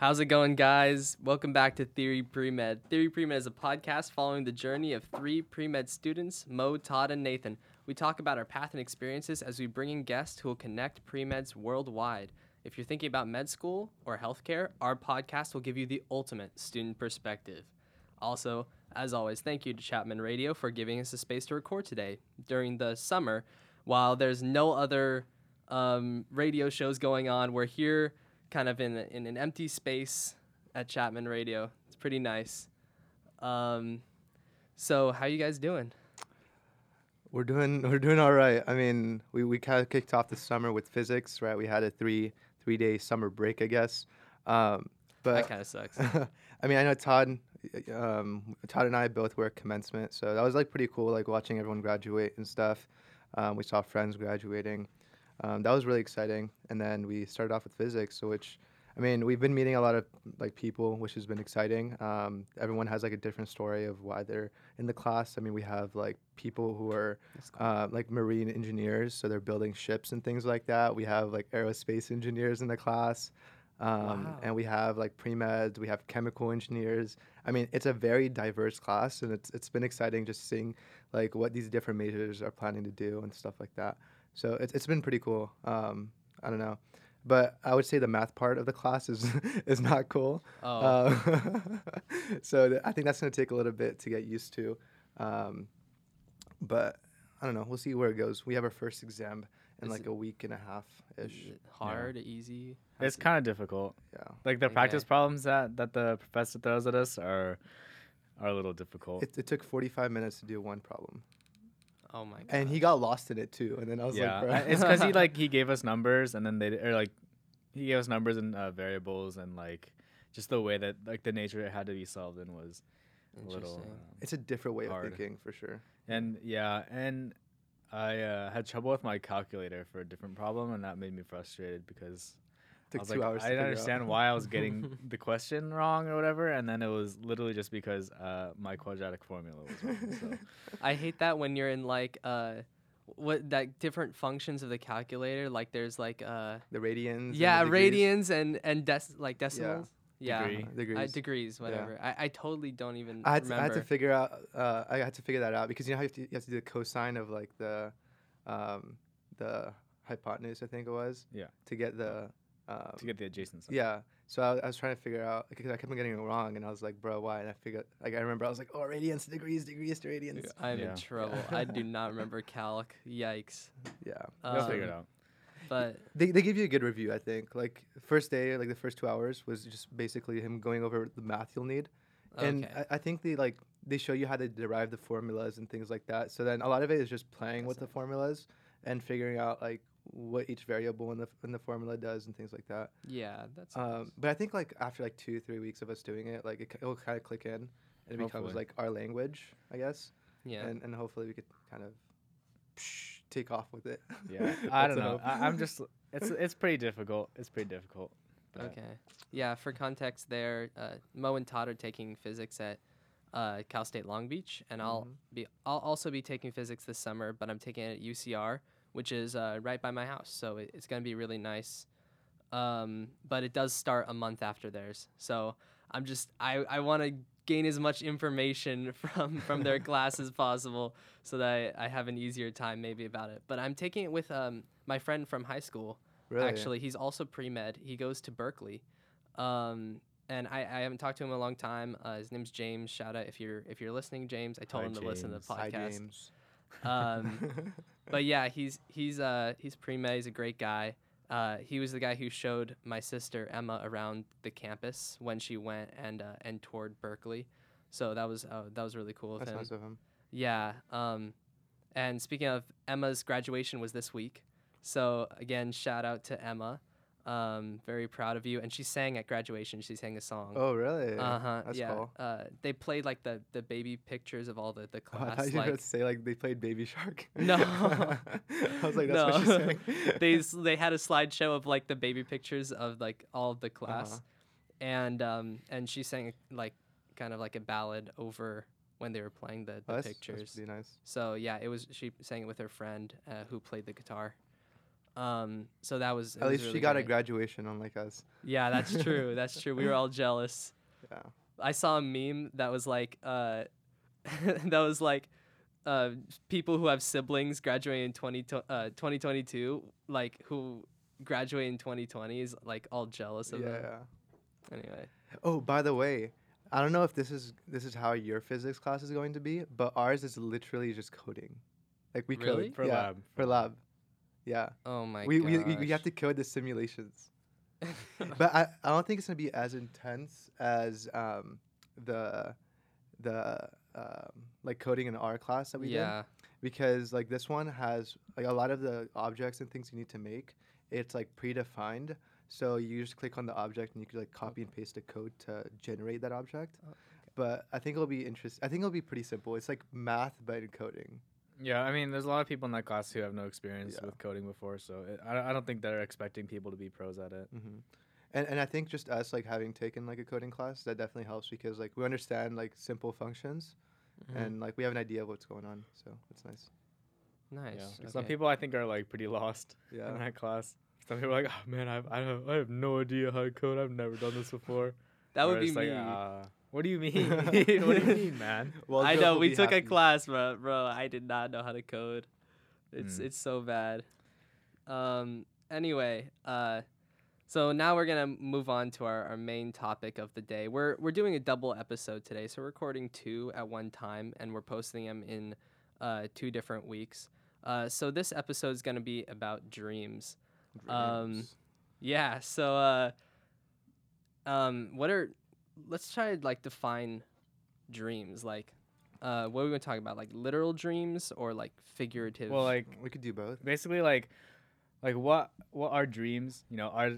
How's it going, guys? Welcome back to Theory Pre-Med. Theory Pre-Med is a podcast following the journey of three pre-med students, Mo, Todd, and Nathan. We talk about our path and experiences as we bring in guests who will connect pre-meds worldwide. If you're thinking about med school or healthcare, our podcast will give you the ultimate student perspective. Also, as always, thank you to Chapman Radio for giving us a space to record today. During the summer, while there's no other um, radio shows going on, we're here kind of in, in an empty space at Chapman Radio. It's pretty nice. Um, so, how you guys doing? We're doing we're doing all right. I mean, we, we kind of kicked off the summer with physics, right? We had a three three day summer break, I guess. Um, that kind of sucks. I mean, I know Todd, um, Todd and I both were at commencement, so that was like pretty cool, like watching everyone graduate and stuff. Um, we saw friends graduating. Um, that was really exciting. And then we started off with physics, so which, I mean, we've been meeting a lot of like people, which has been exciting. Um, everyone has like a different story of why they're in the class. I mean, we have like people who are cool. uh, like marine engineers, so they're building ships and things like that. We have like aerospace engineers in the class. Um, Wow. And we have like pre we have chemical engineers. I mean, it's a very diverse class, and it's it's been exciting just seeing like what these different majors are planning to do and stuff like that. So it's it's been pretty cool. Um, I don't know, but I would say the math part of the class is is not cool. oh, Uh, so th- I think that's gonna take a little bit to get used to. Um, but I don't know. We'll see where it goes. We have our first exam in Is like it- a week and a half is ish. it hard, easy? How's It's it- kind of difficult. Yeah. Like the practice problems that, that the professor throws at us are are a little difficult. It, it took 45 minutes to do one problem, Oh my god. and he got lost in it too. And then I was yeah, like, bro. It's because he like he gave us numbers and then they or like he gave us numbers and uh, variables and like just the way that like the nature it had to be solved in was a little. Interesting. uh, it's a different way hard. of thinking for sure. and yeah, and I uh, had trouble with my calculator for a different problem, and that made me frustrated because I was two like, hours. I didn't figure out. understand why I was getting the question wrong or whatever, and then it was literally just because uh, my quadratic formula was wrong. So. I hate that when you're in like uh, what that different functions of the calculator. Like there's like uh, the radians. and the yeah, radians and and dec- like decimals. Yeah. Degree. Uh, degrees. Uh, degrees, whatever. I, I totally don't even I had, to. I had to figure out. Uh, I had to figure that out because you know how you have to, you have to do the cosine of like the, um, the hypotenuse. I think it was. Yeah. To get the. Um, to get the adjacent side. yeah. So I, I was trying to figure out because I kept on getting it wrong, and I was like, bro, why? And I figured, like, I remember I was like, oh, radians, degrees, degrees to radians. I'm Yeah. in trouble. I do not remember calc. Yikes. Yeah. We'll figure it Um, out. But They, they give you a good review, I think. Like first day, like the first two hours was just basically him going over the math you'll need, and. I, I think they like they show you how to derive the formulas and things like that. So then a lot of it is just playing with the formulas and figuring out like what each variable in the in the formula does and things like that. yeah, that's Um, but I think like after like two three weeks of us doing it, like it, it'll kind of click in, and it becomes like our language, I guess. yeah. And and hopefully we could kind of take off with it. Yeah, I don't know. I, I'm just. It's it's pretty difficult. It's pretty difficult. but- Okay. Yeah, for context, there, uh, Mo and Todd are taking physics at uh, Cal State Long Beach, and I'll Mhm. be I'll also be taking physics this summer, but I'm taking it at UCR, which is uh, right by my house, so it, it's gonna be really nice. Um, but it does start a month after theirs, so I'm just I I want to gain as much information from from their class as possible, so that I, I have an easier time maybe about it. But I'm taking it with um my friend from high school. Really? Actually, he's also pre med. He goes to Berkeley, um, and I, I haven't talked to him in a long time. Uh, his name's James. Shout out if you're if you're listening, James. I told Hi, him to listen to the James. Hi, podcast. James. Um, but yeah, he's he's uh he's pre med. He's a great guy. Uh, he was the guy who showed my sister Emma around the campus when she went and uh, and toured Berkeley. So that was uh, that was really cool of That's him. nice of him. Yeah. Um, and speaking of Emma's graduation was this week. So again, shout out to Emma. Um, very proud of you. And she sang at graduation. She sang a song. Oh, really? uh huh. That's yeah. cool. Uh, they played like the the baby pictures of all the the Oh, I class. thought you were like going to say like they played Baby Shark. No. I was like, that's what she's No. saying. they s- they had a slideshow of like the baby pictures of like all of the class, Uh-huh. and um and she sang like kind of like a ballad over when they were playing the, the Oh, that's, pictures. That's pretty nice. So yeah, it was she sang it with her friend uh, who played the guitar. Um, so that was it At was least really she got a great. graduation, unlike us. Yeah, that's true. That's true. We were all jealous. Yeah. I saw a meme that was like, uh, that was like, uh, people who have siblings graduating in 20, to- uh, 2022, like who graduate in 2020 is like all jealous of Yeah. them. Anyway, Oh, by the way, I don't know if this is this is how your physics class is going to be, but ours is literally just coding. Like we Really? code For yeah, lab. For lab. Yeah. oh my we, god. we we we have to code the simulations. but I, I don't think it's gonna be as intense as um the the um like coding in our class that we did. Because like this one has like a lot of the objects and things you need to make it's like predefined. So you just click on the object and you can like copy and paste the code to generate that object. Oh, but i think it'll be interesting i think it'll be pretty simple. It's like math but in coding Yeah, I mean, there's a lot of people in that class who have no experience Yeah. with coding before, so it, I, I don't think they're expecting people to be pros at it. hmm and, and i think just us like having taken like a coding class that definitely helps because like we understand like simple functions Mhm. and like we have an idea of what's going on so it's nice nice. Yeah. okay. Some people I think are like pretty lost yeah in that class. Some people are like, oh man, I've, I have I have no idea how to code. I've never done this before. That would be it's me. uh, what do you mean? what do you mean, man? well I know we be took a class, bro. Bro, I did not know how to code. It's Mm. it's so bad. Um. Anyway, uh, so now we're gonna move on to our, our main topic of the day. We're we're doing a double episode today, so we're recording two at one time, and we're posting them in uh, two different weeks. Uh, so this episode is gonna be about dreams. Um, Dreams. Yeah. So, uh, um, what are? Let's try to like define dreams. Like, uh, what are we gonna talk about? Like literal dreams or like figurative? Well, like we could do both basically, like, like what what are dreams? You know, are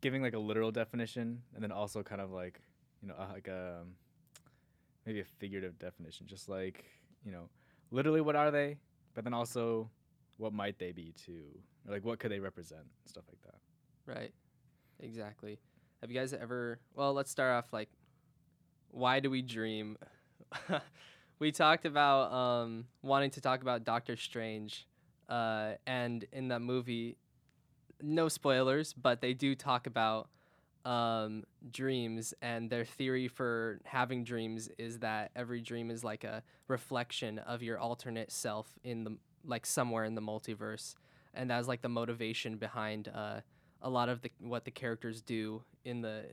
giving like a literal definition, and then also kind of like, you know, uh, like a maybe a figurative definition. Just like you know, literally, what are they? But then also, what might they be too? Or like, what could they represent? Stuff like that. right. Exactly. Have you guys ever? Well, let's start off like, why do we dream? we talked about um, wanting to talk about Doctor Strange, uh, and in that movie, no spoilers, but they do talk about um, dreams, and their theory for having dreams is that every dream is like a reflection of your alternate self in the like somewhere in the multiverse, and that's like the motivation behind uh, a lot of the what the characters do in the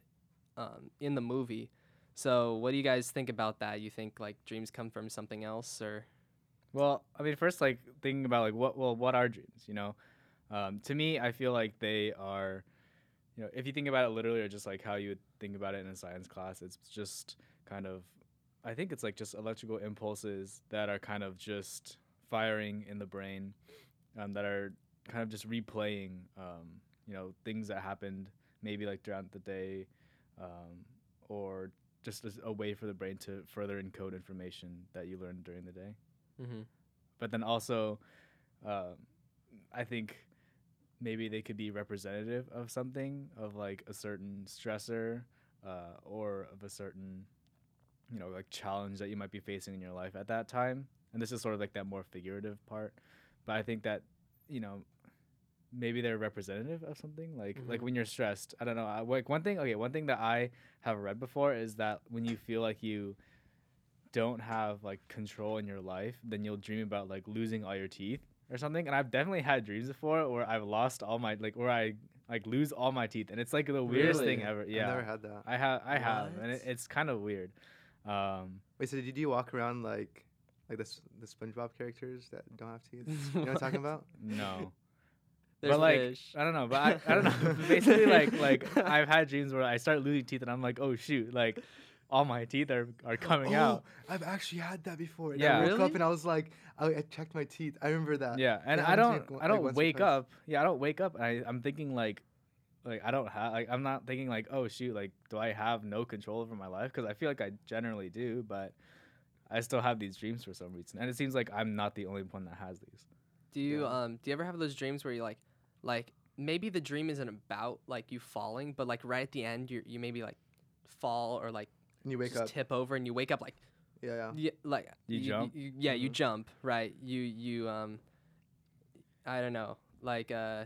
um, in the movie. So, what do you guys think about that? You think like dreams come from something else, or Well, I mean, first, like thinking about like what well, what are dreams? You know, um, to me, I feel like they are, you know, if you think about it literally, or just like how you would think about it in a science class, it's just kind of, I think it's like just electrical impulses that are kind of just firing in the brain, um, that are kind of just replaying, um, you know, things that happened maybe like throughout the day, um, or just as a way for the brain to further encode information that you learned during the day. Mm-hmm. but then also um, i think maybe they could be representative of something of like a certain stressor uh, or of a certain you know like challenge that you might be facing in your life at that time. And this is sort of like that more figurative part. But i think that you know maybe they're representative of something like like Mhm. when you're stressed i don't know I, like one thing okay one thing that i have read before is that when you feel like you don't have like control in your life then you'll dream about like losing all your teeth or something and i've definitely had dreams before where i've lost all my like where i like lose all my teeth and it's like the weirdest thing ever yeah i've never had that i have i have and it, it's kind of weird um Wait, so did you walk around like like the the SpongeBob characters that don't have teeth? You know what I'm talking about? no There's but like fish. I don't know, but I, I don't know. Basically, like like I've had dreams where I start losing teeth and I'm like, oh shoot, like all my teeth are, are coming oh, out. I've actually had that before. And Yeah. I woke up Really? and I was like, I, I checked my teeth. I remember that. Yeah, and It I happens to me, don't like, I don't once or wake up. Yeah, I don't wake up. And I I'm thinking like like I don't have like I'm not thinking like oh shoot like do I have no control over my life because I feel like I generally do, but I still have these dreams for some reason, and it seems like I'm not the only one that has these. Do you Yeah. um do you ever have those dreams where you like like maybe the dream isn't about like you falling, but like right at the end you you maybe like fall or like And you wake just up. tip over and you wake up like Yeah, yeah. yeah, like You jump? yeah, you Mhm. jump, right? You you um I don't know. Like uh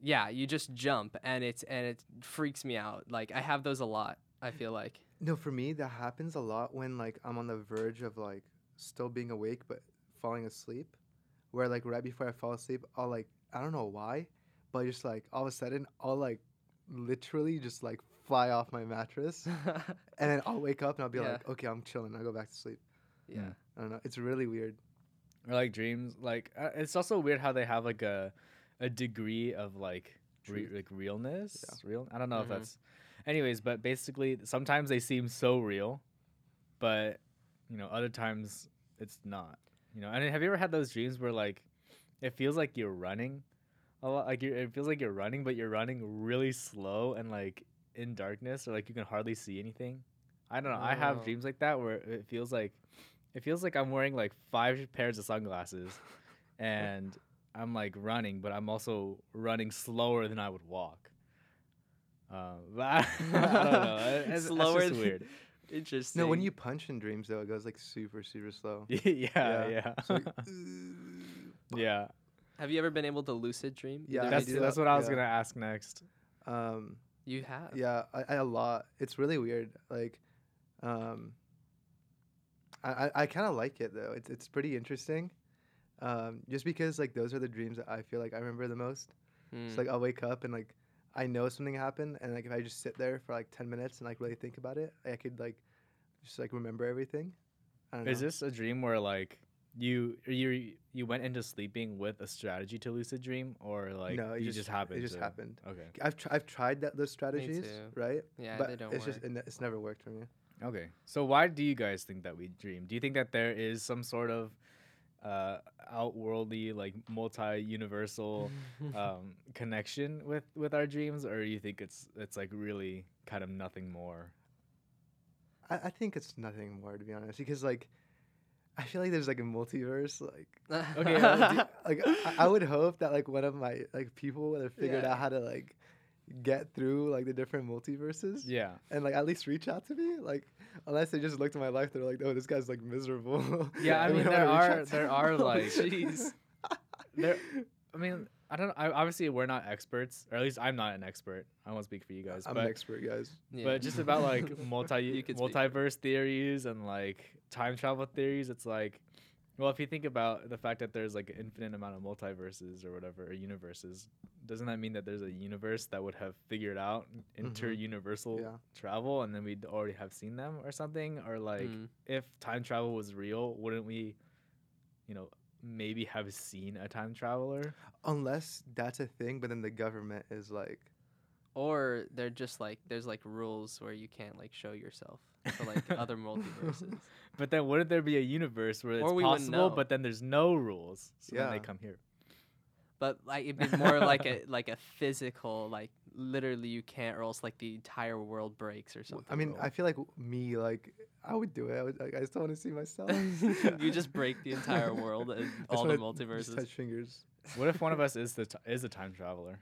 yeah, you just jump and it's and it freaks me out. Like I have those a lot. I feel like. No, for me that happens a lot when like I'm on the verge of like still being awake but falling asleep. Where like right before I fall asleep, I'll like I don't know why, but just like all of a sudden I'll like literally just like fly off my mattress and then I'll wake up and I'll be Yeah. like, okay, I'm chilling. I'll go back to sleep. yeah. I don't know. It's really weird. or like dreams like uh, it's also weird how they have like a a degree of like re- like realness Yeah. real i don't know Mhm. if that's anyways but basically sometimes they seem so real but you know other times it's not you know and have you ever had those dreams where like it feels like you're running a lot like you're, it feels like you're running but you're running really slow and like in darkness or like you can hardly see anything i don't know i have Oh. dreams like that where it feels like it feels like i'm wearing like five pairs of sunglasses and i'm like running but i'm also running slower than i would walk um, but I, I don't know. It's, Slower Slower it's just weird. Interesting. No, when you punch in dreams though, it goes like super super slow. yeah, yeah, So, like, yeah. have you ever been able to lucid dream? Yeah, Either I That's do that's that, what I was yeah. gonna ask next. um, You have. Yeah, I, I a lot. It's really weird. Like, um, I I, I kind of like it though. It's it's pretty interesting. Um, just because like those are the dreams that I feel like I remember the most. Mm. It's like I'll wake up and like I know something happened, and like if I just sit there for like ten minutes and like really think about it, I could like just like remember everything. I don't Is know. this a dream where like you you you went into sleeping with a strategy to lucid dream, or like no, it you just, just, happened? It just to- happened. Okay. I've tr- I've tried that those strategies, right? yeah, but they don't it's work. just it, ne- it's never worked for me. Okay. So why do you guys think that we dream? Do you think that there is some sort of uh outworldly like multi-universal um connection with with our dreams or you think it's it's like really kind of nothing more I, I think it's nothing more to be honest, because like I feel like there's like a multiverse. Like Okay, do- like I, I would hope that like one of my like people would have figured Yeah. out how to like get through like the different multiverses yeah and like at least reach out to me. Like unless they just looked at my life, they're like, oh, this guy's like miserable. yeah i mean there are there are Oh, like jeez. there i mean i don't I, obviously we're not experts or at least i'm not an expert i won't speak for you guys I'm but an expert, guys. Yeah. but just about like multi You could speak. multiverse theories and like time travel theories it's like well if you think about the fact that there's like an infinite amount of multiverses or whatever or universes doesn't that mean that there's a universe that would have figured out inter-universal Yeah. travel and then we'd already have seen them or something or like Mm. if time travel was real wouldn't we you know maybe have seen a time traveler Unless that's a thing, but then the government is like, or they're just like there's like rules where you can't like show yourself for like other multiverses. but then wouldn't there be a universe where it's Or we wouldn't possible know. but then there's no rules so then they come here But like it'd be more like a like a physical like literally you can't or else like the entire world breaks or something. I mean, rule. I feel like me, like I would do it. I, would, like, I still want to see myself. you just break the entire world and I just all the wanna multiverses. Just touch fingers. what if one of us is the t- is a time traveler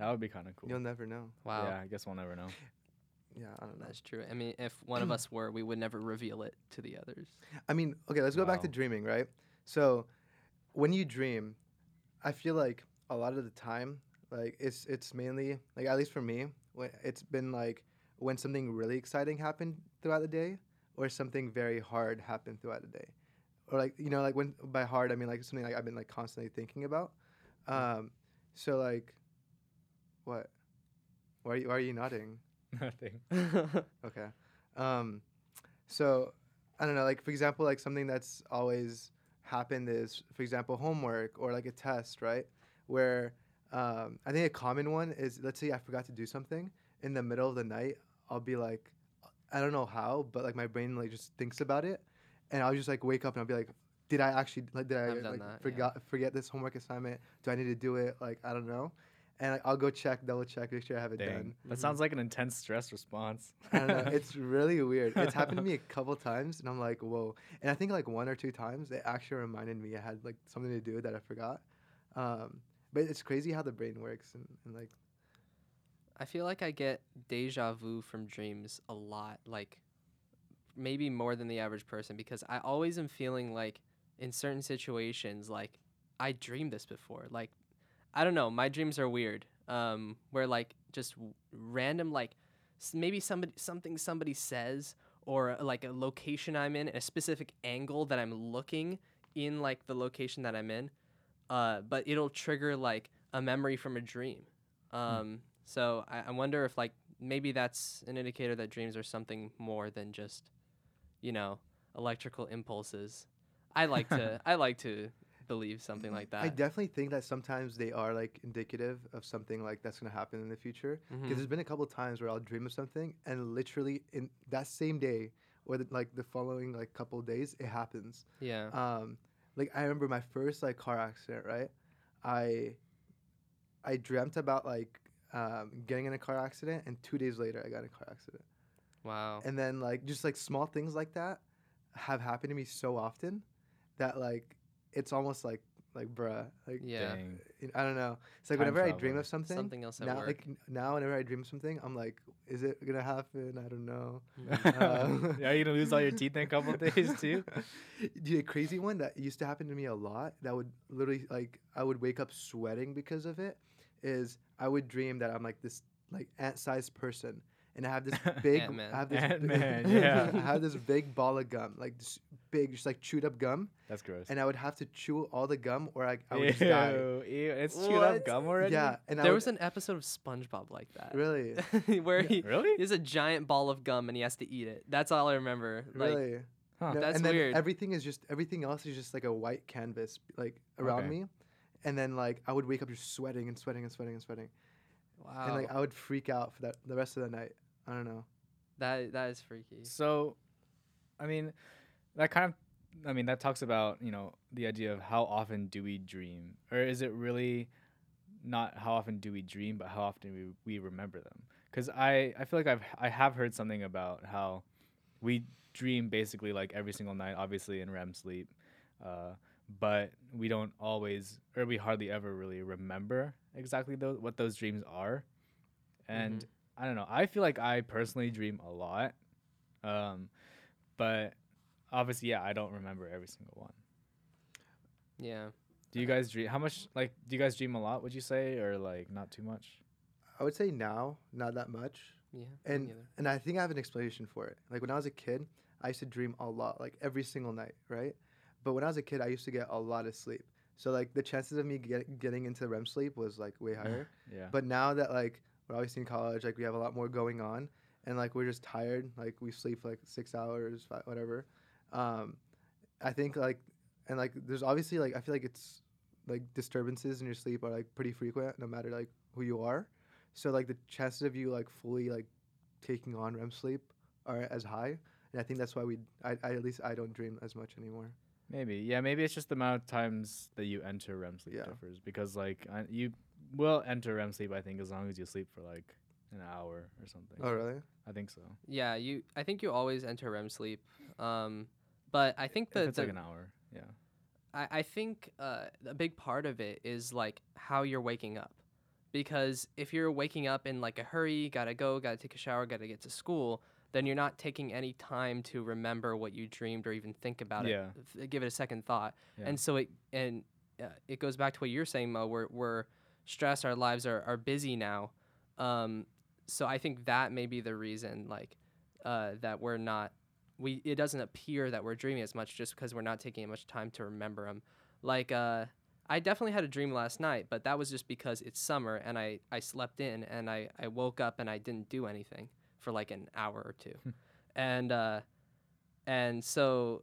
that would be kind of cool You'll never know. Wow. yeah i guess we'll never know Yeah, I don't know. That's true. I mean, if one of us were, we would never reveal it to the others. I mean, okay, let's go back to Wow. dreaming, right? So, when you dream, I feel like a lot of the time, like it's it's mainly like at least for me, when it's been like when something really exciting happened throughout the day, or something very hard happened throughout the day, or like you know like when by hard I mean like something like I've been like constantly thinking about. Um, so like, what? Why are you, why are you nodding? nothing Okay. Um, so I don't know, like for example, like something that's always happened is, for example, homework or like a test, right? Where um, I think a common one is, let's say I forgot to do something in the middle of the night. I'll be like, I don't know how, but like my brain like just thinks about it, and I'll just like wake up and I'll be like, did I actually like did I like that, yeah. forget this homework assignment? Do I need to do it? Like I don't know, and I'll go check, double check, make sure I have it Dang. done. that Mhm. sounds like an intense stress response I don't know. It's really weird. It's happened to me a couple times, and I'm like, whoa. And I think like one or two times, it actually reminded me I had like something to do that I forgot. Um, but it's crazy how the brain works, and, and like, I feel like I get deja vu from dreams a lot, like maybe more than the average person, because I always am feeling like in certain situations, like I dreamed this before. Like I don't know, my dreams are weird. um, where like just random like s- maybe somebody something somebody says or uh, like a location I'm in, a specific angle that I'm looking in like the location that I'm in, uh, but it'll trigger like a memory from a dream. Um, So I, I wonder if like maybe that's an indicator that dreams are something more than just, you know, electrical impulses. I like to I like to believe something like that. I definitely think that sometimes they are like indicative of something like that's gonna happen in the future. Because Mhm. there's been a couple times where I'll dream of something and literally in that same day or the, like the following like couple days it happens. Yeah. Um, like I remember my first like car accident, right? I I dreamt about like um, getting in a car accident, and two days later I got in a car accident. Wow. And then like just like small things like that have happened to me so often that like it's almost like like bruh like Yeah. Dang. I don't know. It's like Time whenever I dream of something, Something else at now work. like now whenever I dream of something, I'm like, is it gonna happen? I don't know. Um, yeah, you gonna lose all your teeth in a couple days too. Dude, a crazy one that used to happen to me a lot that would literally like I would wake up sweating because of it is I would dream that I'm like this like ant-sized person and I have this big Ant-Man. I have this Ant-Man, big, yeah. I have this big ball of gum like this big just like chewed up gum That's gross. and I would have to chew all the gum or I, I would just die. Ew, ew, it's chewed up gum already. Yeah, and I there would, was an episode of SpongeBob like that. really where he, Really? he has a giant ball of gum and he has to eat it. That's all I remember. Like really Huh. No, That's and then weird. everything is just everything else is just like a white canvas like around Okay. me and then like I would wake up just sweating and sweating and sweating and sweating wow. and like I would freak out for that the rest of the night. I don't know. that that is freaky. So, I mean, that kind of, I mean, that talks about you know the idea of how often do we dream, or is it really not how often do we dream, but how often we we remember them? Because I I feel like I've I have heard something about how we dream basically like every single night, obviously in REM sleep, uh, but we don't always or we hardly ever really remember exactly those what those dreams are, and I don't know. I feel like I personally dream a lot, um, but obviously, yeah, I don't remember every single one. Yeah. Do you guys dream? How much? Like, do you guys dream a lot? Would you say, or like not too much? I would say now, not that much. Yeah. And and I think I have an explanation for it. Like when I was a kid, I used to dream a lot, like every single night, right? But when I was a kid, I used to get a lot of sleep. So like the chances of me get, getting into REM sleep was like way higher. Yeah. But now that like we're obviously in college, like we have a lot more going on, and like we're just tired. Like we sleep for, like six hours, five, whatever. Um, I think like, and like there's obviously like I feel like it's like disturbances in your sleep are like pretty frequent, no matter like who you are. So like the chances of you like fully like taking on REM sleep are as high, and I think that's why we I, I at least I don't dream as much anymore. Maybe. Yeah. Maybe it's just the amount of times that you enter REM sleep Yeah. differs because like I, you will enter REM sleep. I think as long as you sleep for like an hour or something. Oh really? I think so. Yeah, you. I think you always enter REM sleep. Um, but I think that it's like an hour. Yeah. I, I think uh, a big part of it is like how you're waking up. Because if you're waking up in like a hurry, gotta go, gotta take a shower, gotta get to school, then you're not taking any time to remember what you dreamed or even think about Yeah. it, th- give it a second thought. Yeah. And so it and uh, it goes back to what you're saying, Mo. We're we're stressed. Our lives are are busy now. Um, so I think that may be the reason, like, uh, that we're not. We it doesn't appear that we're dreaming as much just because we're not taking much time to remember them. Like, uh, I definitely had a dream last night, but that was just because it's summer and I I slept in and I I woke up and I didn't do anything for like an hour or two, and uh, and so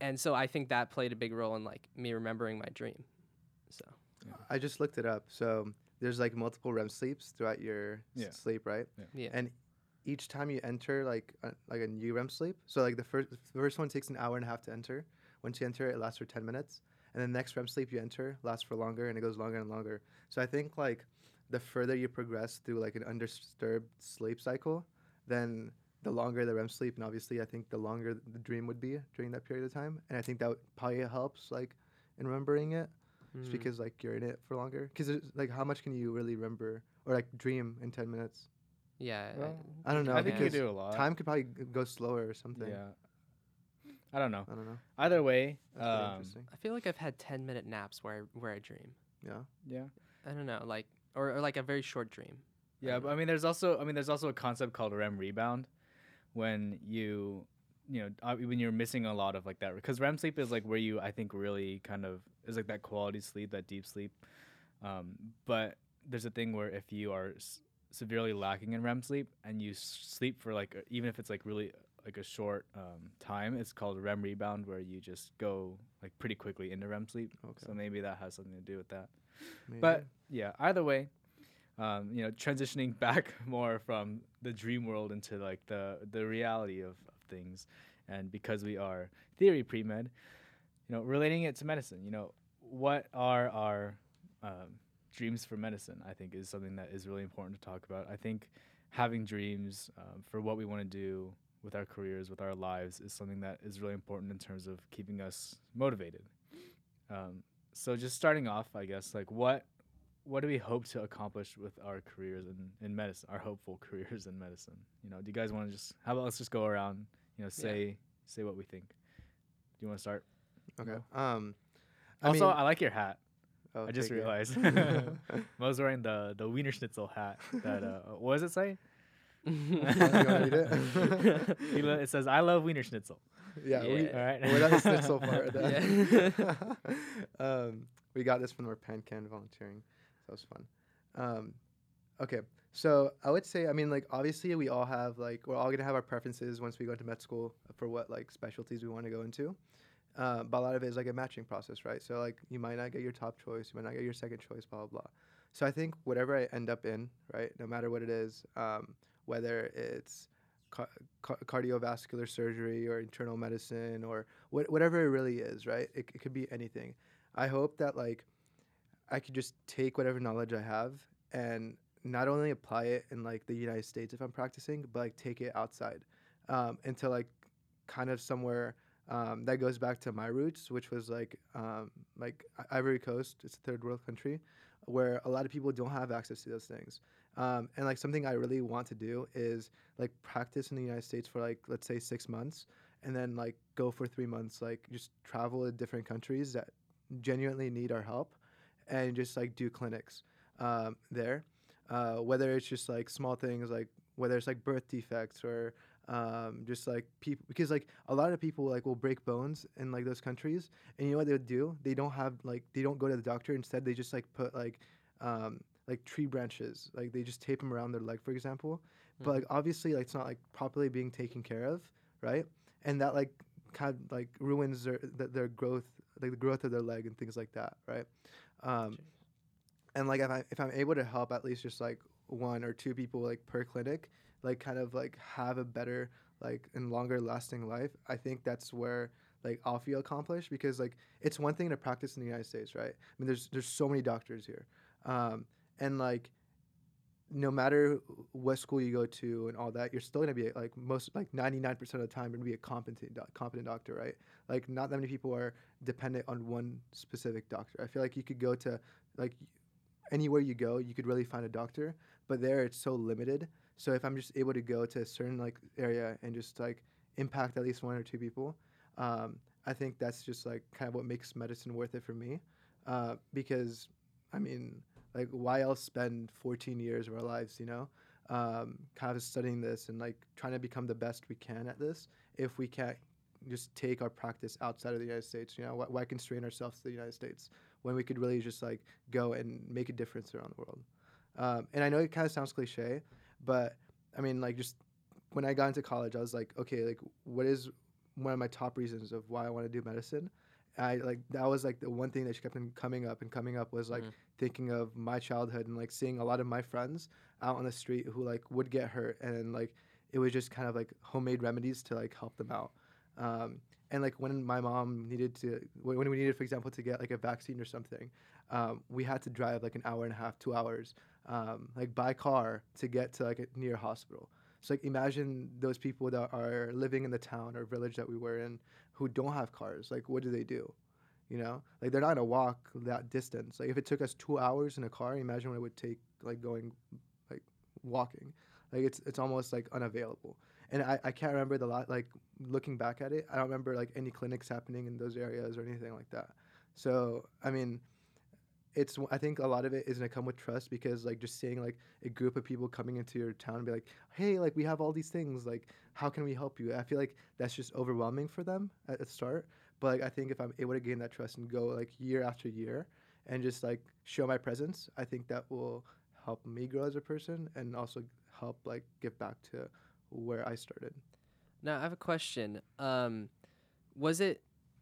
and so I think that played a big role in like me remembering my dream. So I just looked it up. So there's like multiple REM sleeps throughout your Yeah. sleep, right? yeah, And each time you enter like a, like a new REM sleep, so like the first the first one takes an hour and a half to enter. Once you enter, it lasts for ten minutes, and the next REM sleep you enter lasts for longer, and it goes longer and longer. So I think like the further you progress through like an undisturbed sleep cycle, then the longer the REM sleep, and obviously I think the longer the dream would be during that period of time, and I think that probably helps like in remembering it, just Mhm. because like you're in it for longer. Because like how much can you really remember or like dream in ten minutes? Yeah, Well, I don't know. I think you because do a lot. time could probably go slower or something. Yeah. I don't know. I don't know. Either way, um. I feel like I've had ten minute naps where I, where I dream. Yeah. yeah. I don't know, like or, or like a very short dream. Yeah, but I mean, there's also I mean, there's also a concept called REM rebound, when you you know uh, when you're missing a lot of like that because REM sleep is like where you I think really kind of is like that quality sleep, that deep sleep. Um, but there's a thing where if you are s- severely lacking in REM sleep and you sleep for like a- even if it's like really like a short um, time, it's called REM rebound where you just go like pretty quickly into REM sleep. Okay. So maybe that has something to do with that. Maybe. But yeah, either way, um, you know, transitioning back more from the dream world into like the the reality of, of things, and because we are theory pre med, you know, relating it to medicine. You know, what are our um, dreams for medicine? I think is something that is really important to talk about. I think having dreams um, for what we want to do with our careers, with our lives, is something that is really important in terms of keeping us motivated. Um, so just starting off, I guess, like what what do we hope to accomplish with our careers in, in medicine, our hopeful careers in medicine? You know, do you guys want to just how about let's just go around, you know, say say what we think. Do you want to start? okay. Um. I also, mean- I like your hat. Oh, I just thank you. realized. Mo's wearing the the Wienerschnitzel hat. That uh, what does it say? wanna read it? It says, "I love Wienerschnitzel." yeah, we, Yeah. All right. we're not the so far. Yeah. um, we got this from our pen can volunteering. That was fun. Um, okay, so I would say, I mean, like obviously we all have like we're all gonna have our preferences once we go into med school for what like specialties we want to go into. Uh, but a lot of it is like a matching process, right? So like you might not get your top choice, you might not get your second choice, blah blah blah. So I think whatever I end up in, right, no matter what it is, um, whether it's ca- ca- cardiovascular surgery or internal medicine or wh- whatever it really is, right? It, it could be anything. I hope that like I could just take whatever knowledge I have and not only apply it in like the United States if I'm practicing, but like take it outside um, into like kind of somewhere um, that goes back to my roots, which was like um, like Ivory Coast. It's a third world country where a lot of people don't have access to those things. Um, and like something I really want to do is like practice in the United States for like let's say six months, and then like go for three months, like just travel to different countries that genuinely need our help, and just like do clinics um, there. Uh, whether it's just like small things like whether it's like birth defects or um, just like people because like a lot of people like will break bones in like those countries and you know what they would do? They don't have like they don't go to the doctor. Instead they just like put like um, like tree branches. Like they just tape them around their leg for example. But Mhm. like obviously like it's not like properly being taken care of right? And that like kind of like ruins their th- their growth like the growth of their leg and things like that right? Um, and like if I if I'm able to help at least just like one or two people like per clinic, like kind of like have a better like and longer lasting life, I think that's where like I'll feel accomplished because like it's one thing to practice in the United States, right? I mean, there's there's so many doctors here, um, and like no matter what school you go to and all that, you're still gonna be like most like 99% of the time you're gonna be a competent competent doctor, right? Like not that many people are dependent on one specific doctor. I feel like you could go to like anywhere you go, you could really find a doctor, but there it's so limited. So if I'm just able to go to a certain like area and just like impact at least one or two people, um, I think that's just like kind of what makes medicine worth it for me. Uh, because I mean, like why else spend 14 years of our lives, you know, um, kind of studying this and like trying to become the best we can at this if we can't just take our practice outside of the United States, you know, why, why constrain ourselves to the United States when we could really just like go and make a difference around the world. Um, and I know it kind of sounds cliche, but I mean, like just when I got into college, I was like, okay, like what is one of my top reasons of why I want to do medicine? I like that was like the one thing that kept on coming up and coming up was like Mhm. thinking of my childhood and like seeing a lot of my friends out on the street who like would get hurt and like it was just kind of like homemade remedies to like help them out. Um, and like when my mom needed to when we needed for example to get like a vaccine or something um, we had to drive like an hour and a half two hours um, like by car to get to like a near hospital. So like imagine those people that are living in the town or village that we were in who don't have cars. Like what do they do? You know? Like they're not gonna walk that distance. Like if it took us two hours in a car imagine what it would take like going like walking. Like it's it's almost like unavailable. And I, I can't remember the lot like looking back at it i don't remember like any clinics happening in those areas or anything like that. So i mean it's I think a lot of it is gonna come with trust because like just seeing like a group of people coming into your town and be like, hey, like we have all these things, like how can we help you? I feel like that's just overwhelming for them at the start. But like I think if I'm able to gain that trust and go like year after year and just like show my presence, I think that will help me grow as a person and also help like get back to where I started. Now I have a question. Um, was it?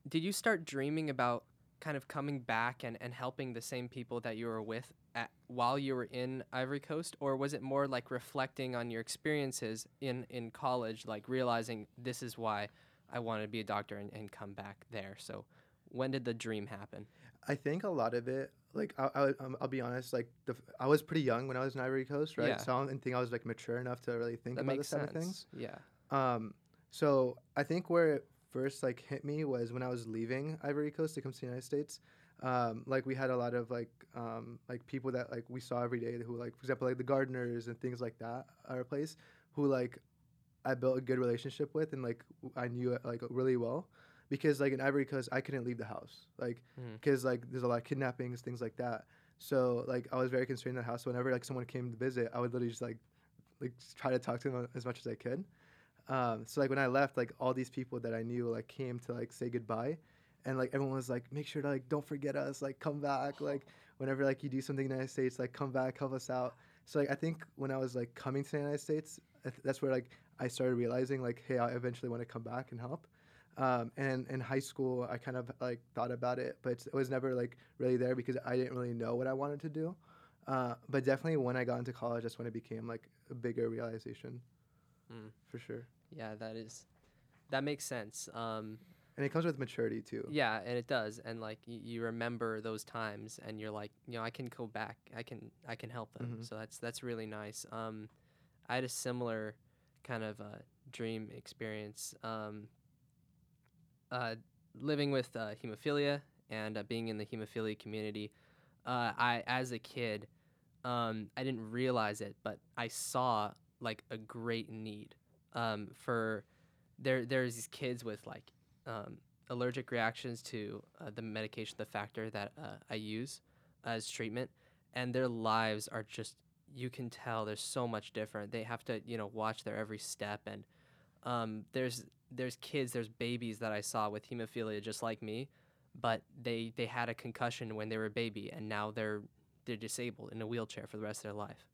Did you start dreaming about kind of coming back and, and helping the same people that you were with at, while you were in Ivory Coast, or was it more like reflecting on your experiences in in college, like realizing this is why I wanted to be a doctor and, and come back there? So, when did the dream happen? I think a lot of it, like I, I um, I'll be honest, like the, I was pretty young when I was in Ivory Coast, right? Yeah. So I don't think I was like mature enough to really think that about this sense. of things. Yeah. Um, so I think where it first like hit me was when I was leaving Ivory Coast to come to the United States. Um, like we had a lot of like um, like people that like we saw every day who like for example like the gardeners and things like that at our place who like I built a good relationship with and like I knew it like really well because like in Ivory Coast I couldn't leave the house like because like there's a lot of kidnappings things like that. So like I was very constrained in the house. Whenever like someone came to visit I would literally just like like try to talk to them as much as I could um, so like when I left, like all these people that I knew like came to like say goodbye, and like everyone was like, make sure to like don't forget us, like come back, like whenever like you do something in the United States, like come back, help us out. So like I think when I was like coming to the United States, th- that's where like I started realizing like, hey, I eventually want to come back and help. Um, and in high school, I kind of like thought about it, but it was never like really there because I didn't really know what I wanted to do. Uh, but definitely when I got into college, that's when it became like a bigger realization, Mm. for sure. Yeah, that is, that makes sense. Um, And it comes with maturity too. yeah, and it does, and like y- you remember those times, and you're like, you know, I can go back, I can, I can help them. Mhm. So that's that's really nice. Um, I had a similar kind of uh, dream experience. Um, uh, living with uh, hemophilia and uh, being in the hemophilia community, uh, I as a kid, um, I didn't realize it, but I saw like a great need um, for there. There's these kids with like um, allergic reactions to uh, the medication, the factor that uh, I use as treatment, and their lives are just you can tell there's so much different. They have to you know watch their every step, and um, there's there's kids, there's babies that I saw with hemophilia just like me, but they they had a concussion when they were a baby, and now they're they're disabled in a wheelchair for the rest of their life.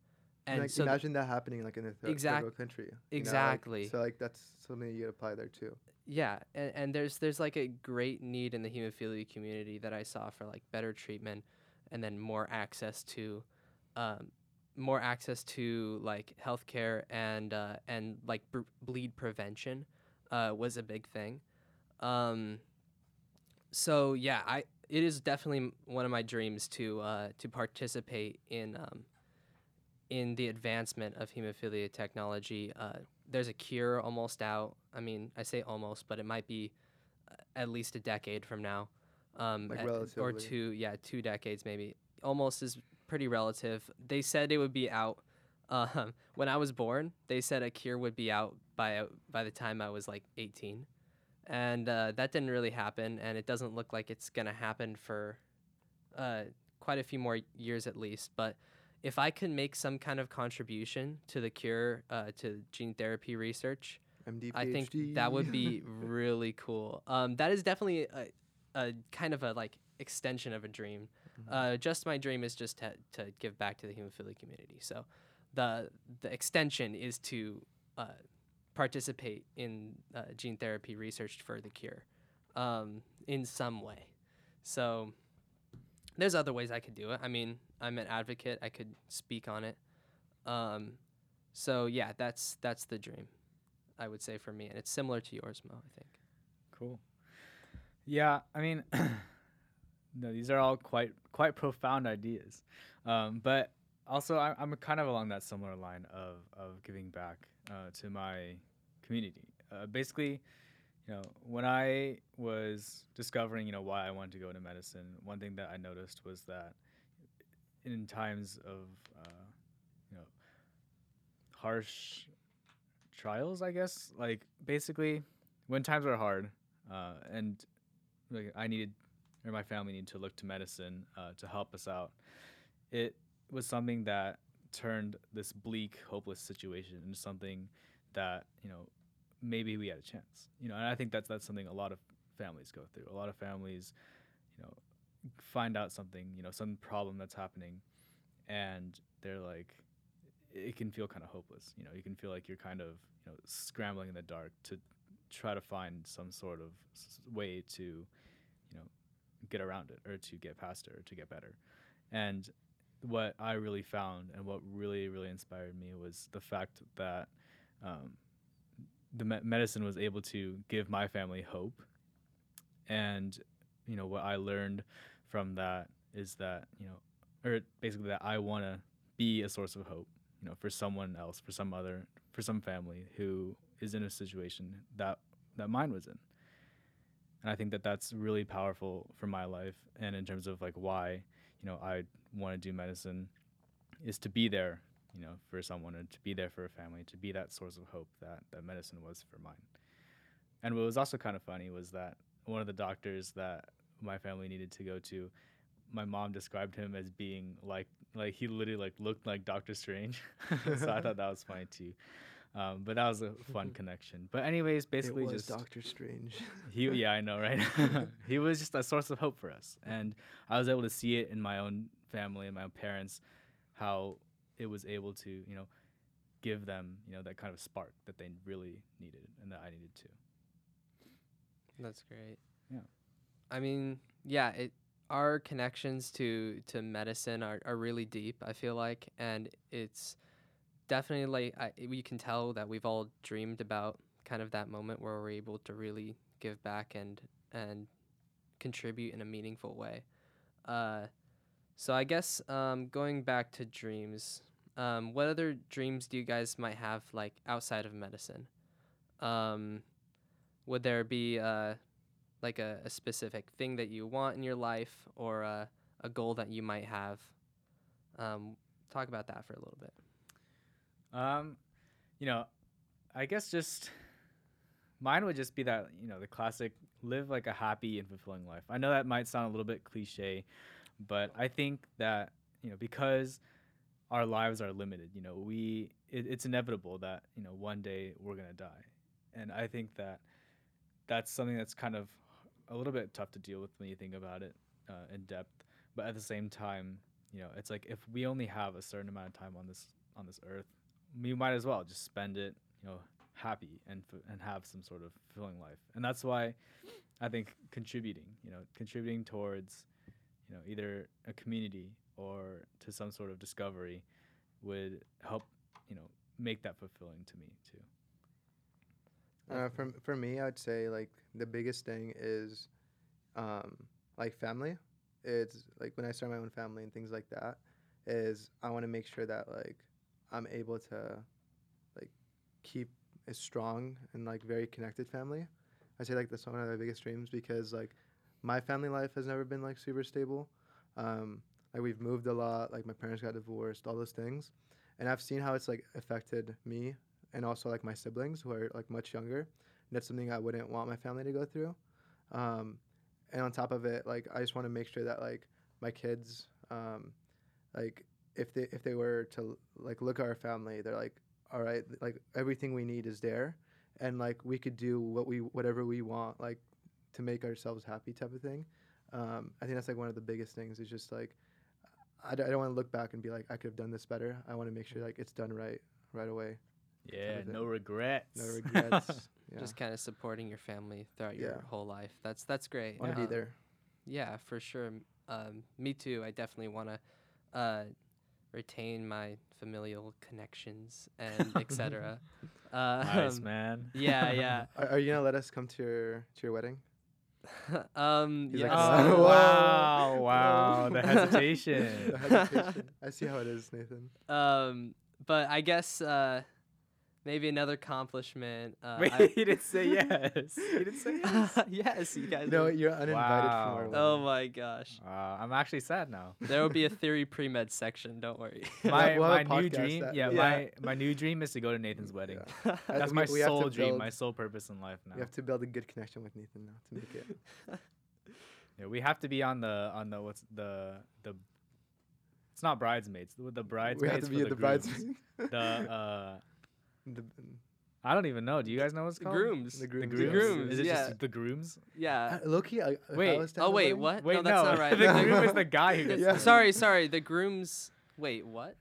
And like, so imagine that happening like in a third, third Exact- world country. you know, like, exactly. so like that's something you could apply there too. Yeah, and, and there's there's like a great need in the hemophilia community that I saw for like better treatment, and then more access to, um, more access to like healthcare and uh, and like br- bleed prevention, uh, was a big thing. Um, so yeah, I it is definitely one of my dreams to uh, to participate in um, in the advancement of hemophilia technology. Uh, there's a cure almost out. I mean, I say almost, but it might be uh, at least a decade from now, um, Like at- or two. Yeah, two decades maybe. Almost is pretty relative. They said it would be out um, when I was born. They said a cure would be out by uh, by the time I was like 18, and uh, that didn't really happen. And it doesn't look like it's gonna happen for uh, quite a few more years at least. But if I could make some kind of contribution to the cure, uh, to gene therapy research, MD, I think that would be really cool. Um, that is definitely a, a kind of a like extension of a dream. Mhm. Uh, just my dream is just to, to give back to the hemophilia community. So the the extension is to uh, participate in uh, gene therapy research for the cure um, in some way. So there's other ways I could do it. I mean, I'm an advocate. I could speak on it. Um, so yeah, that's that's the dream. I would say for me, and it's similar to yours, Mo. I think. Cool. Yeah, I mean, no, these are all quite quite profound ideas, um, but also I, I'm kind of along that similar line of of giving back uh, to my community. Uh, basically, you know, when I was discovering, you know, why I wanted to go into medicine, one thing that I noticed was that in times of, uh, you know, harsh trials, I guess, like basically when times were hard, uh, and like I needed, or my family needed to look to medicine uh, to help us out, it was something that turned this bleak, hopeless situation into something that you know maybe we had a chance. You know, and I think that's that's something a lot of families go through. A lot of families, you know, find out something, you know, some problem that's happening, and they're like, it can feel kind of hopeless. You know, you can feel like you're kind of you know scrambling in the dark to try to find some sort of way to, you know, get around it or to get past it or to get better. And what I really found and what really really inspired me was the fact that um, the me- medicine was able to give my family hope. And you know what I learned from that is that you know, or basically that I want to be a source of hope. You know, for someone else, for some other, for some family who is in a situation that that mine was in. And I think that that's really powerful for my life and in terms of like why, you know, I want to do medicine is to be there, you know, for someone and to be there for a family, to be that source of hope that that medicine was for mine. And what was also kind of funny was that one of the doctors that my family needed to go to, my mom described him as being like like he literally like looked like Doctor Strange. so I thought that was funny too. Um, but that was a fun connection. But anyways, basically it was just Doctor Strange. he yeah i know right he was just a source of hope for us and i was able to see it in my own family and my own parents how it was able to you know give them you know that kind of spark that they really needed and that i needed too That's great. Yeah. I mean, yeah, it our connections to to medicine are, are really deep, I feel like, and it's definitely like I, we can tell that we've all dreamed about kind of that moment where we're able to really give back and and contribute in a meaningful way. Uh, so I guess um, going back to dreams, um, what other dreams do you guys might have like outside of medicine? Um, would there be uh, like a, a specific thing that you want in your life or a, a goal that you might have? Um, talk about that for a little bit. um you know i guess just mine would just be that you know the classic live like a happy and fulfilling life i know that might sound a little bit cliche but i think that you know because our lives are limited you know we it, it's inevitable that you know one day we're going to die. And i think that that's something that's kind of a little bit tough to deal with when you think about it uh, in depth. But at the same time you know it's like if we only have a certain amount of time on this on this earth we might as well just spend it you know happy and f- and have some sort of fulfilling life. And that's why i think contributing you know contributing towards you know either a community or to some sort of discovery would help you know make that fulfilling to me too Uh, for for me, I'd say like the biggest thing is, um, like family. It's like when I start my own family and things like that. Is I want to make sure that like I'm able to, like, keep a strong and like very connected family. I say like that's one of my biggest dreams because like my family life has never been like super stable. Um, like we've moved a lot. Like my parents got divorced, all those things, and I've seen how it's like affected me and also like my siblings who are like much younger. And that's something I wouldn't want my family to go through. Um, and on top of it, like I just want to make sure that like my kids, um, like if they if they were to like look at our family, they're like, all right, like everything we need is there, and like we could do what we whatever we want, like to make ourselves happy type of thing. Um, I think that's like one of the biggest things. Is just like I, d- I don't want to look back and be like I could have done this better. I want to make sure like it's done right right away. yeah no regrets No regrets. yeah. Just kind of supporting your family throughout your Yeah. whole life. That's that's great. want to Um, be there. Yeah, for sure. Um, me too. I definitely want to uh, retain my familial connections and etc. uh, nice man Yeah, yeah. Are, are you gonna let us come to your to your wedding? um, He's yes. like, oh wow wow the The hesitation hesitation. I see how it is, Nathan. um, but I guess uh, maybe another accomplishment. Uh, Wait, I- he didn't say yes. He didn't say yes. yes, you guys. No, are- you're uninvited from our Wow. Oh my gosh. Uh, I'm actually sad now. There will be a theory pre med section. Don't worry. My, We'll my new dream, that- yeah, Yeah. my my new dream is to go to Nathan's wedding. Uh, That's we- my we have to sole dream, my sole purpose in life now. We have to build a good connection with Nathan now to make it. Yeah, we have to be on the on the what's the the. It's not bridesmaids. The, the bridesmaids. we have to for be the the grooms. bridesmaid. The uh, the, I don't even know. Do you guys know what's The called? grooms. the The grooms. The grooms, Is it yeah. just the grooms? Yeah. Uh, Loki. I, if I Wait, Oh wait, what? Wait, no, that's no. not right. the groom is the guy who gets. Yeah. married. sorry, sorry. The grooms. Wait, what?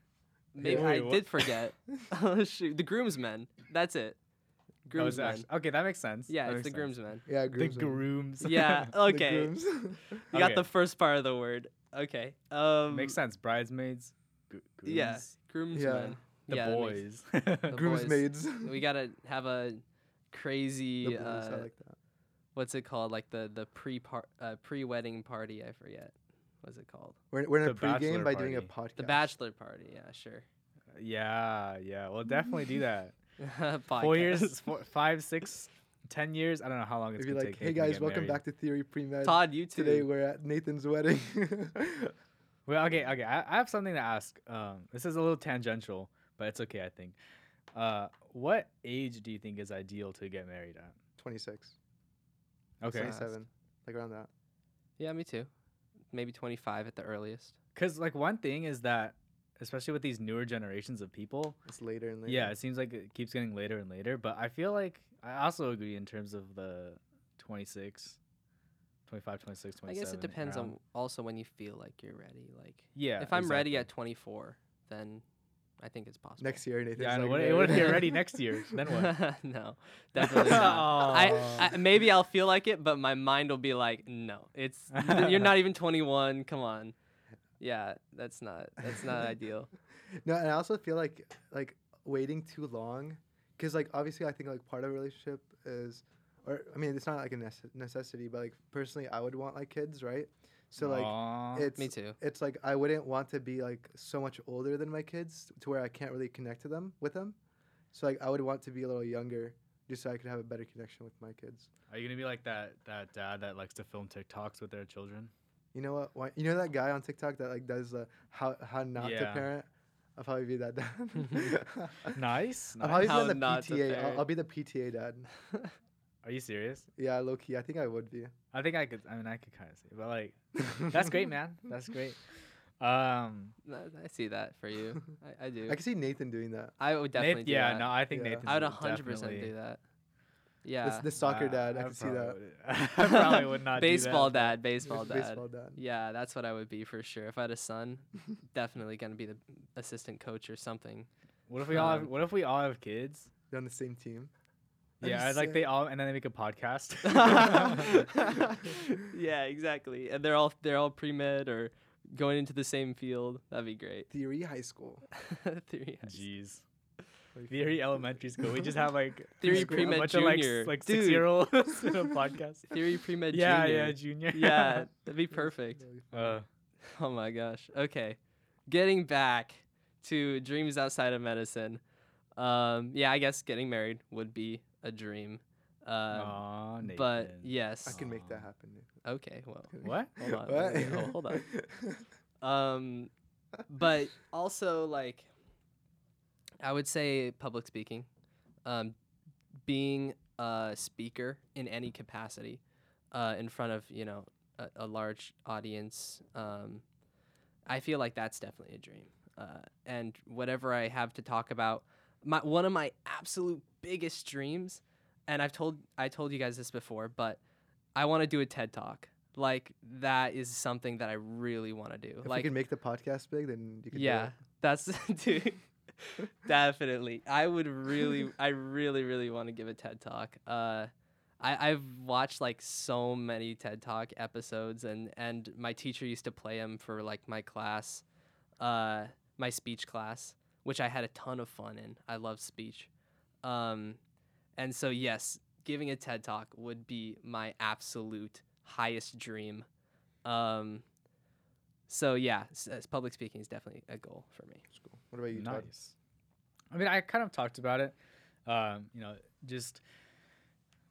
Maybe Wait, I what? did forget. oh shoot, the groomsmen. That's it. Oh, is Groomsmen. actu- okay, that makes sense. yeah, That it's the sense. groomsmen. Yeah, The grooms. grooms. Yeah. The Okay. grooms. You got Okay. the first part of the word. Okay. Um. makes sense. Bridesmaids. gr- Grooms. Yeah. Groomsmen. The yeah, boys. The Groomsmaids. we gotta have a crazy. The boys, uh, I like that. what's it called? Like the the pre par uh, pre wedding party. I forget. What's it called? We're, we're in a the pregame bachelor by doing a party. podcast. The bachelor party. Yeah, sure. yeah, yeah. We'll definitely do that. Four Podcast. years, four, five, six, ten years. I don't know how long it's It'd be gonna like, take. hey guys, welcome married." back to Theory Pre Med. Todd, you too. Today we're at Nathan's wedding. Well, okay, okay. I, I have something to ask. Um, this is a little tangential, but it's okay, I think. Uh, what age do you think is ideal to get married at? 26. Okay, 27. Like around that. Yeah, me too. Maybe 25 at the earliest. because like one thing is that, especially with these newer generations of people, It's later and later. yeah, it seems like it keeps getting later and later. But I feel like I also agree in terms of the 26, 25, 26, 27. I guess it depends around. on also when you feel like you're ready. Like Yeah. if I'm ready at 24, then I think it's possible. Next year, Nathan's Yeah, I know. like, What, married. what if you're ready next year? Then what? no, definitely not. I, I maybe I'll feel like it, but my mind will be like, no, it's you're not even 21. Come on. Yeah, that's not that's not ideal. No, and I also feel like like waiting too long, because like obviously I think like part of a relationship is, or I mean it's not like a nece- necessity, but like personally I would want like kids, right? So like Aw. it's Me too. it's like I wouldn't want to be like so much older than my kids to where I can't really connect to them with them. So like I would want to be a little younger just so I could have a better connection with my kids. Are you gonna be like that that dad that likes to film TikToks with their children? You know what? Why, you know that guy on TikTok that like does the how how not to parent. I'll probably be that dad. Nice. I'll probably How be the PTA. I'll. I'll be the PTA dad. Are you serious? Yeah, low key. I think I would be. I think I could. I mean, I could kind of see, but like, that's great, man. That's great. Um, I see that for you. I, I do. I can see Nathan doing that. I would Nath- definitely do yeah, that. no, I think Yeah. Nathan's I would 100 percent do that. Yeah. This, this soccer Uh, dad. I, can see that. would- I probably would not. do baseball that, dad, baseball dad. Baseball dad. Yeah, that's what I would be for sure. If I had a son, definitely gonna be the assistant coach or something. What if we all have? Um, What if we all have kids? They're on the same team. That'd Yeah, like they all, and then they make a podcast. yeah, exactly. And they're all they're all pre med or going into the same field. That'd be great. Theory High School. Theory. high- Jeez. Like, Theory Elementary School. We just have like Theory preschool- pre-med a bunch of like, junior. s- like Dude. six year olds in a podcast. Theory pre med. yeah, junior. yeah, junior. yeah, that'd be perfect. Uh, Oh my gosh. Okay. Getting back to dreams outside of medicine. Um, yeah, I guess getting married would be a dream. Um, aw, but Nathan. yes. I can make that happen. Nathan. Okay, well. What? Hold on. What? Oh, hold on. Um, but also like, I would say public speaking, um, being a speaker in any capacity, uh, in front of you know a, a large audience. Um, I feel like that's definitely a dream. Uh, and whatever I have to talk about, my one of my absolute biggest dreams, and I've told I told you guys this before, but I want to do a TED talk. Like that is something that I really want to do. If like can make the podcast big, then you can. yeah, Do that's dude. definitely, I would really, I really, really want to give a TED talk. Uh, I I've watched like so many TED Talk episodes, and and my teacher used to play them for like my class, uh, my speech class, which I had a ton of fun in. I love speech, um, and so yes, giving a TED talk would be my absolute highest dream. Um, so yeah, s- s- public speaking is definitely a goal for me. That's cool. What about you, Todd? Nice. I mean, I kind of talked about it. Um, you know, just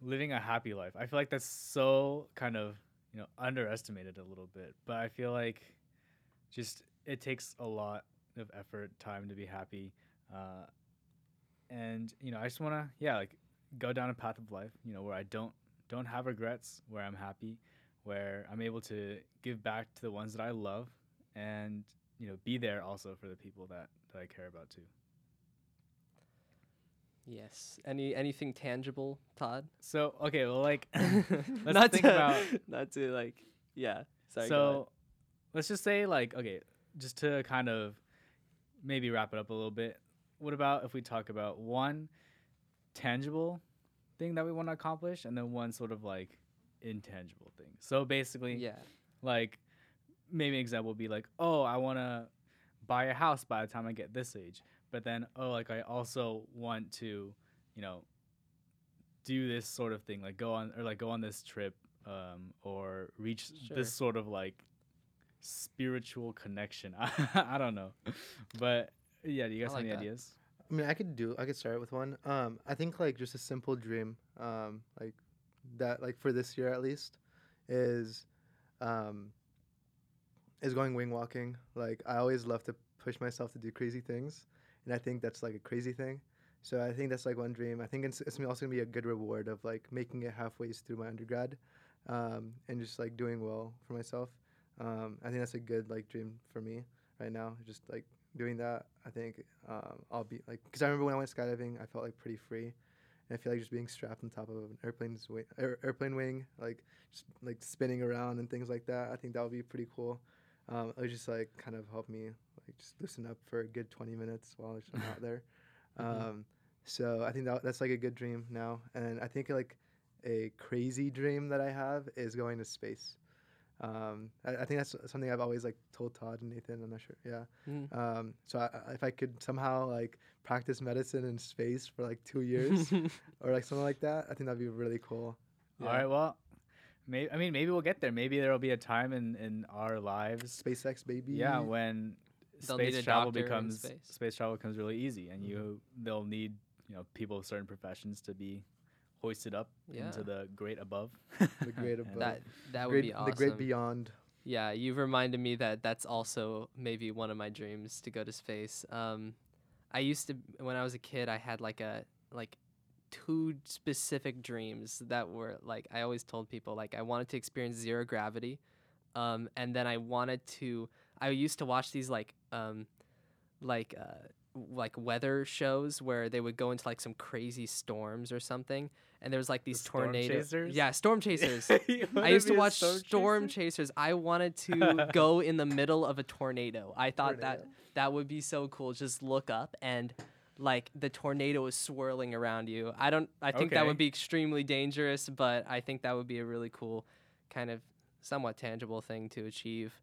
living a happy life. I feel like that's so kind of you know underestimated a little bit, but I feel like just it takes a lot of effort, time to be happy, uh, and you know, I just want to yeah like go down a path of life, you know, where I don't don't have regrets, where I'm happy, where I'm able to give back to the ones that I love and you know be there also for the people that, that I care about too. Yes. Any anything tangible, Todd? So okay, well like let's not think to, about not to like yeah. Sorry. so let's just say like okay, just to kind of maybe wrap it up a little bit. What about if we talk about one tangible thing that we want to accomplish and then one sort of like intangible thing. So basically yeah. like maybe an example would be like, "Oh, I want to buy a house by the time I get this age." But then, oh, like I also want to, you know, do this sort of thing, like go on or like go on this trip um or reach Sure. this sort of like spiritual connection. I don't know. But yeah, do you guys like have any that. ideas? I mean, I could do. I could start with one. Um, I think like just a simple dream, um, like that, like for this year at least, is, um, is going wing walking. Like I always love to push myself to do crazy things, and I think that's like a crazy thing. So I think that's like one dream. I think it's, it's also gonna be a good reward of like making it halfway through my undergrad, um, and just like doing well for myself. Um, I think that's a good like dream for me right now. Just like doing that, I think um, I'll be like, because I remember when I went skydiving, I felt like pretty free, and I feel like just being strapped on top of an airplane's wing, air, airplane wing, like just like spinning around and things like that. I think that would be pretty cool. Um, it would just like kind of help me like just loosen up for a good 20 minutes while I'm out there. Mhm. Um, so I think that that's like a good dream now, and I think like a crazy dream that I have is going to space. Um, I, I think that's something I've always like told Todd and Nathan. I'm not sure. Yeah. Mm. Um, so I, I- if I could somehow like practice medicine in space for like two years or like something like that, I think that'd be really cool. All right, well, maybe I mean maybe we'll get there. Maybe there'll be a time in in our lives SpaceX baby. Yeah, when They'll space travel becomes space. travel becomes really easy, and you they'll need you know people of certain professions to be hoisted up Yeah. into the great above. The great above. that that would be awesome. The great beyond. Yeah, you've reminded me that that's also maybe one of my dreams to go to space. Um, I used to when I was a kid, I had like a like two specific dreams that were like I always told people like I wanted to experience zero gravity, um, and then I wanted to. I used to watch these like um, like uh, like weather shows where they would go into like some crazy storms or something, and there was like these storm tornadoes. Yeah, storm chasers. I used to watch Storm, chaser? Chasers. I wanted to go in the middle of a tornado. I thought that Tornado. that would be so cool. Just look up and like the tornado is swirling around you. I don't I think that would be extremely dangerous, but I think that would be a really cool kind of somewhat tangible thing to achieve.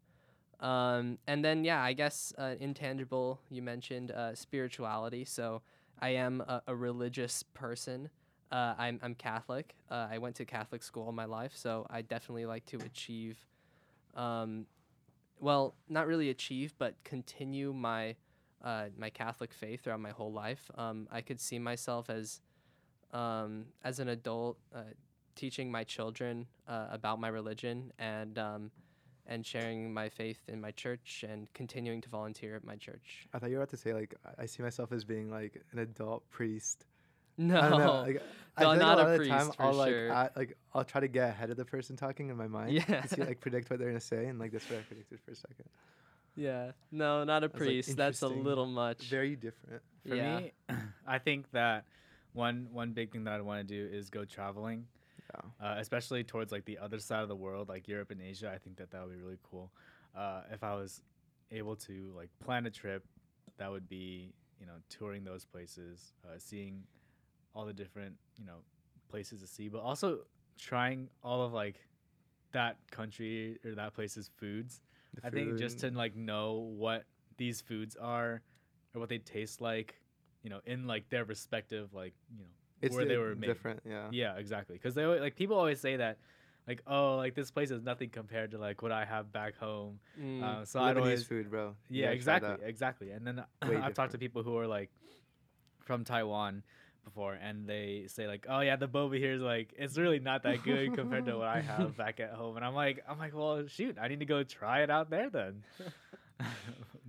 Um, and then yeah, I guess uh, intangible. You mentioned uh, spirituality, so I am a, a religious person. Uh, I'm I'm Catholic. Uh, I went to Catholic school all my life, so I definitely like to achieve. Um, well, not really achieve, but continue my uh, my Catholic faith throughout my whole life. Um, I could see myself as um, as an adult uh, teaching my children uh, about my religion and um, and sharing my faith in my church and continuing to volunteer at my church. I thought you were about to say like I- I see myself as being like an adult priest. No, I don't know. Like, I No, feel like not a a lot of the time for I'll like sure. I, like I'll try to get ahead of the person talking in my mind. Yeah. To see, like predict what they're gonna say, and like that's what I predicted for a second. yeah, no, not a That's, like, priest. That's a little much. Very different. For yeah. me, I think that one one big thing that I'd want to do is go traveling, Yeah. uh, especially towards like the other side of the world, like Europe and Asia. I think that that would be really cool. Uh, if I was able to like plan a trip, that would be you know touring those places, uh, seeing all the different you know places to see, but also trying all of like that country or that place's foods. The I think just to like know what these foods are or what they taste like, you know, in like their respective like you know it's where they were made. different. Yeah. Yeah, exactly. Because they like people always say that, like oh like this place is nothing compared to like what I have back home. Mm. Uh, so I'd Lebanese always food, bro. Yeah exactly exactly. And then I've talked to people who are like from Taiwan before and they say like oh yeah the boba here is like it's really not that good compared to what I have back at home and I'm like I'm like well shoot I need to go try it out there then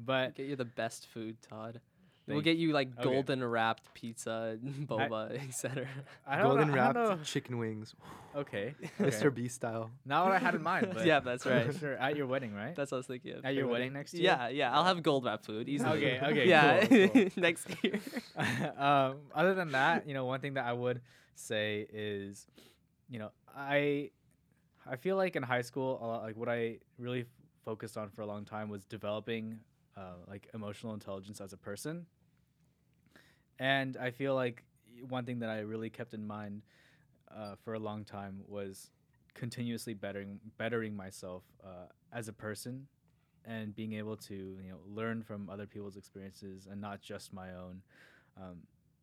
but Get you the best food, Todd. We'll get you like Okay. golden wrapped pizza, boba, etc. Golden know, wrapped chicken wings, Okay. Mr. B style. Not what I had in mind, but Yeah, that's right. Sure, at your wedding, right? That's what I was thinking of. At your Your wedding wedding? next year. Yeah, yeah. I'll have gold wrapped food easily. Okay, okay, Yeah, cool, cool. next year. um, other than that, you know, one thing that I would say is, you know, I, I feel like in high school, a lot, like what I really f- focused on for a long time was developing, uh, like emotional intelligence as a person. And I feel like one thing that I really kept in mind uh, for a long time was continuously bettering bettering myself uh, as a person and being able to you know learn from other people's experiences and not just my own um,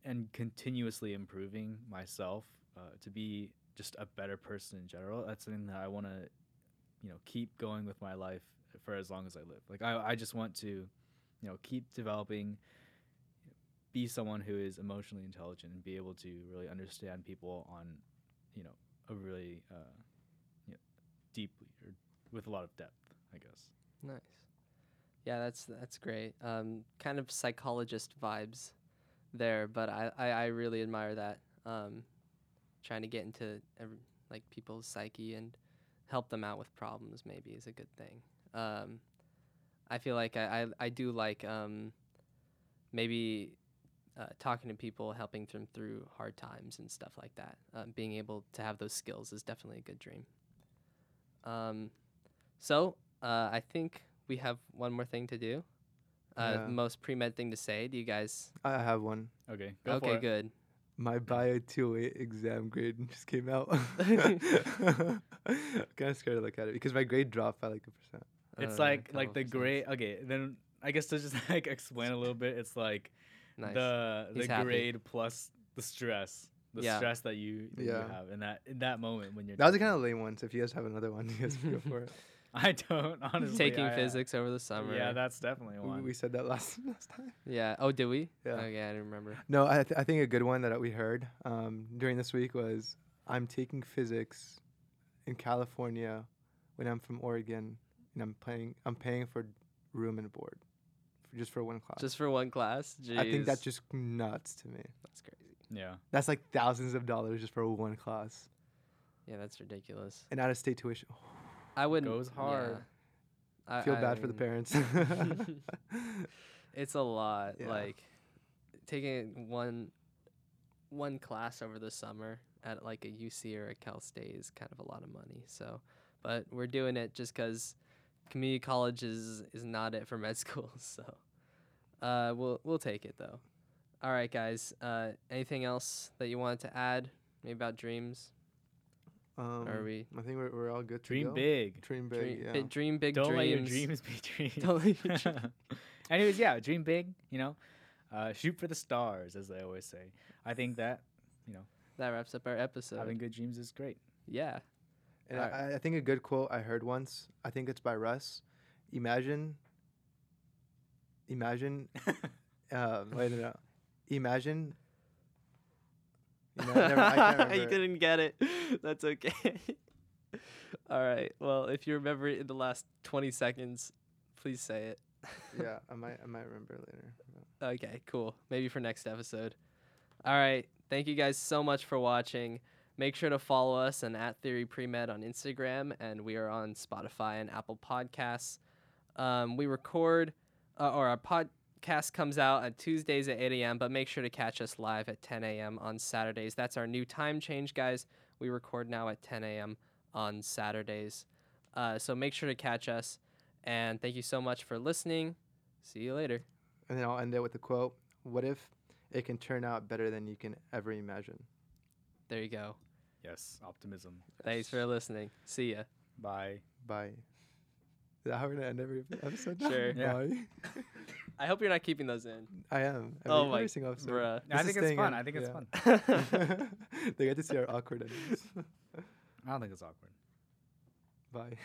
and continuously improving myself uh, to be just a better person in general that's something that i want to you know keep going with my life for as long as i live like i, I just want to you know keep developing be someone who is emotionally intelligent and be able to really understand people on you know a really uh, you know, deeply or with a lot of depth i guess Nice. Yeah, that's that's great. Um, kind of psychologist vibes there, but I, I, I really admire that. Um, trying to get into every, like people's psyche and help them out with problems maybe is a good thing. Um, I feel like I, I, I do like um, maybe uh, talking to people, helping them through hard times and stuff like that. Um, being able to have those skills is definitely a good dream. Um, so uh, I think we have one more thing to do. Uh, Yeah. Most pre med thing to say. Do you guys? I have one. okay go okay, for it. good. My Bio 208 exam grade just came out. kind of scared to look at it because my grade dropped by like a percent. It's Uh, like like the percents. grade. Okay, then I guess to just like explain a little bit, it's like Nice. the He's the happy. grade plus the stress, the Yeah. stress that you that you have in that in that moment when you're. That was a kind of lame one. So if you guys have another one, you guys can go for it. I don't honestly. Taking I, uh, physics over the summer. Yeah, that's definitely We, one. we said that last last time. Yeah. Oh, did we? Yeah. Okay, I didn't remember. No, I, th- I think a good one that we heard um, during this week was I'm taking physics in California when I'm from Oregon and I'm paying I'm paying for room and board for, just for one class. Just for one class. Jeez. I think that's just nuts to me. that's crazy. yeah. That's like thousands of dollars just for one class Yeah, that's ridiculous. and out of state tuition. I wouldn't. Goes hard. Yeah. I feel I bad for the parents. It's a lot. Yeah. Like taking one one class over the summer at like a UC or a Cal State is kind of a lot of money. So, but we're doing it just because community college is is not it for med school. So, uh, we'll we'll take it though. All right, guys. Uh, anything else that you wanted to add? Maybe about dreams? um, Are we I think we're, we're all good to Dream go. big. Dream big. dream, yeah. bi- dream big Don't let your dreams. dreams be dreams. Don't let your dream- Anyways, yeah, dream big. You know, uh, shoot for the stars, as they always say. I think that you know That wraps up our episode. having good dreams is great. yeah. And Alright. I, I think a good quote I heard once, I think it's by Russ. Imagine, imagine, um, wait, no, no. Imagine. You know, never, you didn't get it. That's okay. All right. Well, if you remember it in the last 20 seconds, please say it. yeah, I might, I might remember later. Okay, cool. Maybe for next episode. All right. Thank you guys so much for watching. Make sure to follow us and at Theory Premed on Instagram, and we are on Spotify and Apple Podcasts. Um, we record, uh, or our podcast comes out on Tuesdays at 8 a.m., but make sure to catch us live at 10 a.m. on Saturdays. That's our new time change, guys. We record now at 10 a.m. on Saturdays. Uh, so make sure to catch us. And thank you so much for listening. See you later. And then I'll end it with a quote. What if it can turn out better than you can ever imagine? There you go. Yes, optimism. Thanks for listening. See ya. Bye. Bye. Is that how we're gonna end every episode? now? Sure. Yeah. Bye. I hope you're not keeping those in. I am. Every, Oh my- every single episode. bruh. I This think is it's staying fun. I think it's fun. they get to see our awkward endings. I don't think it's awkward. Bye.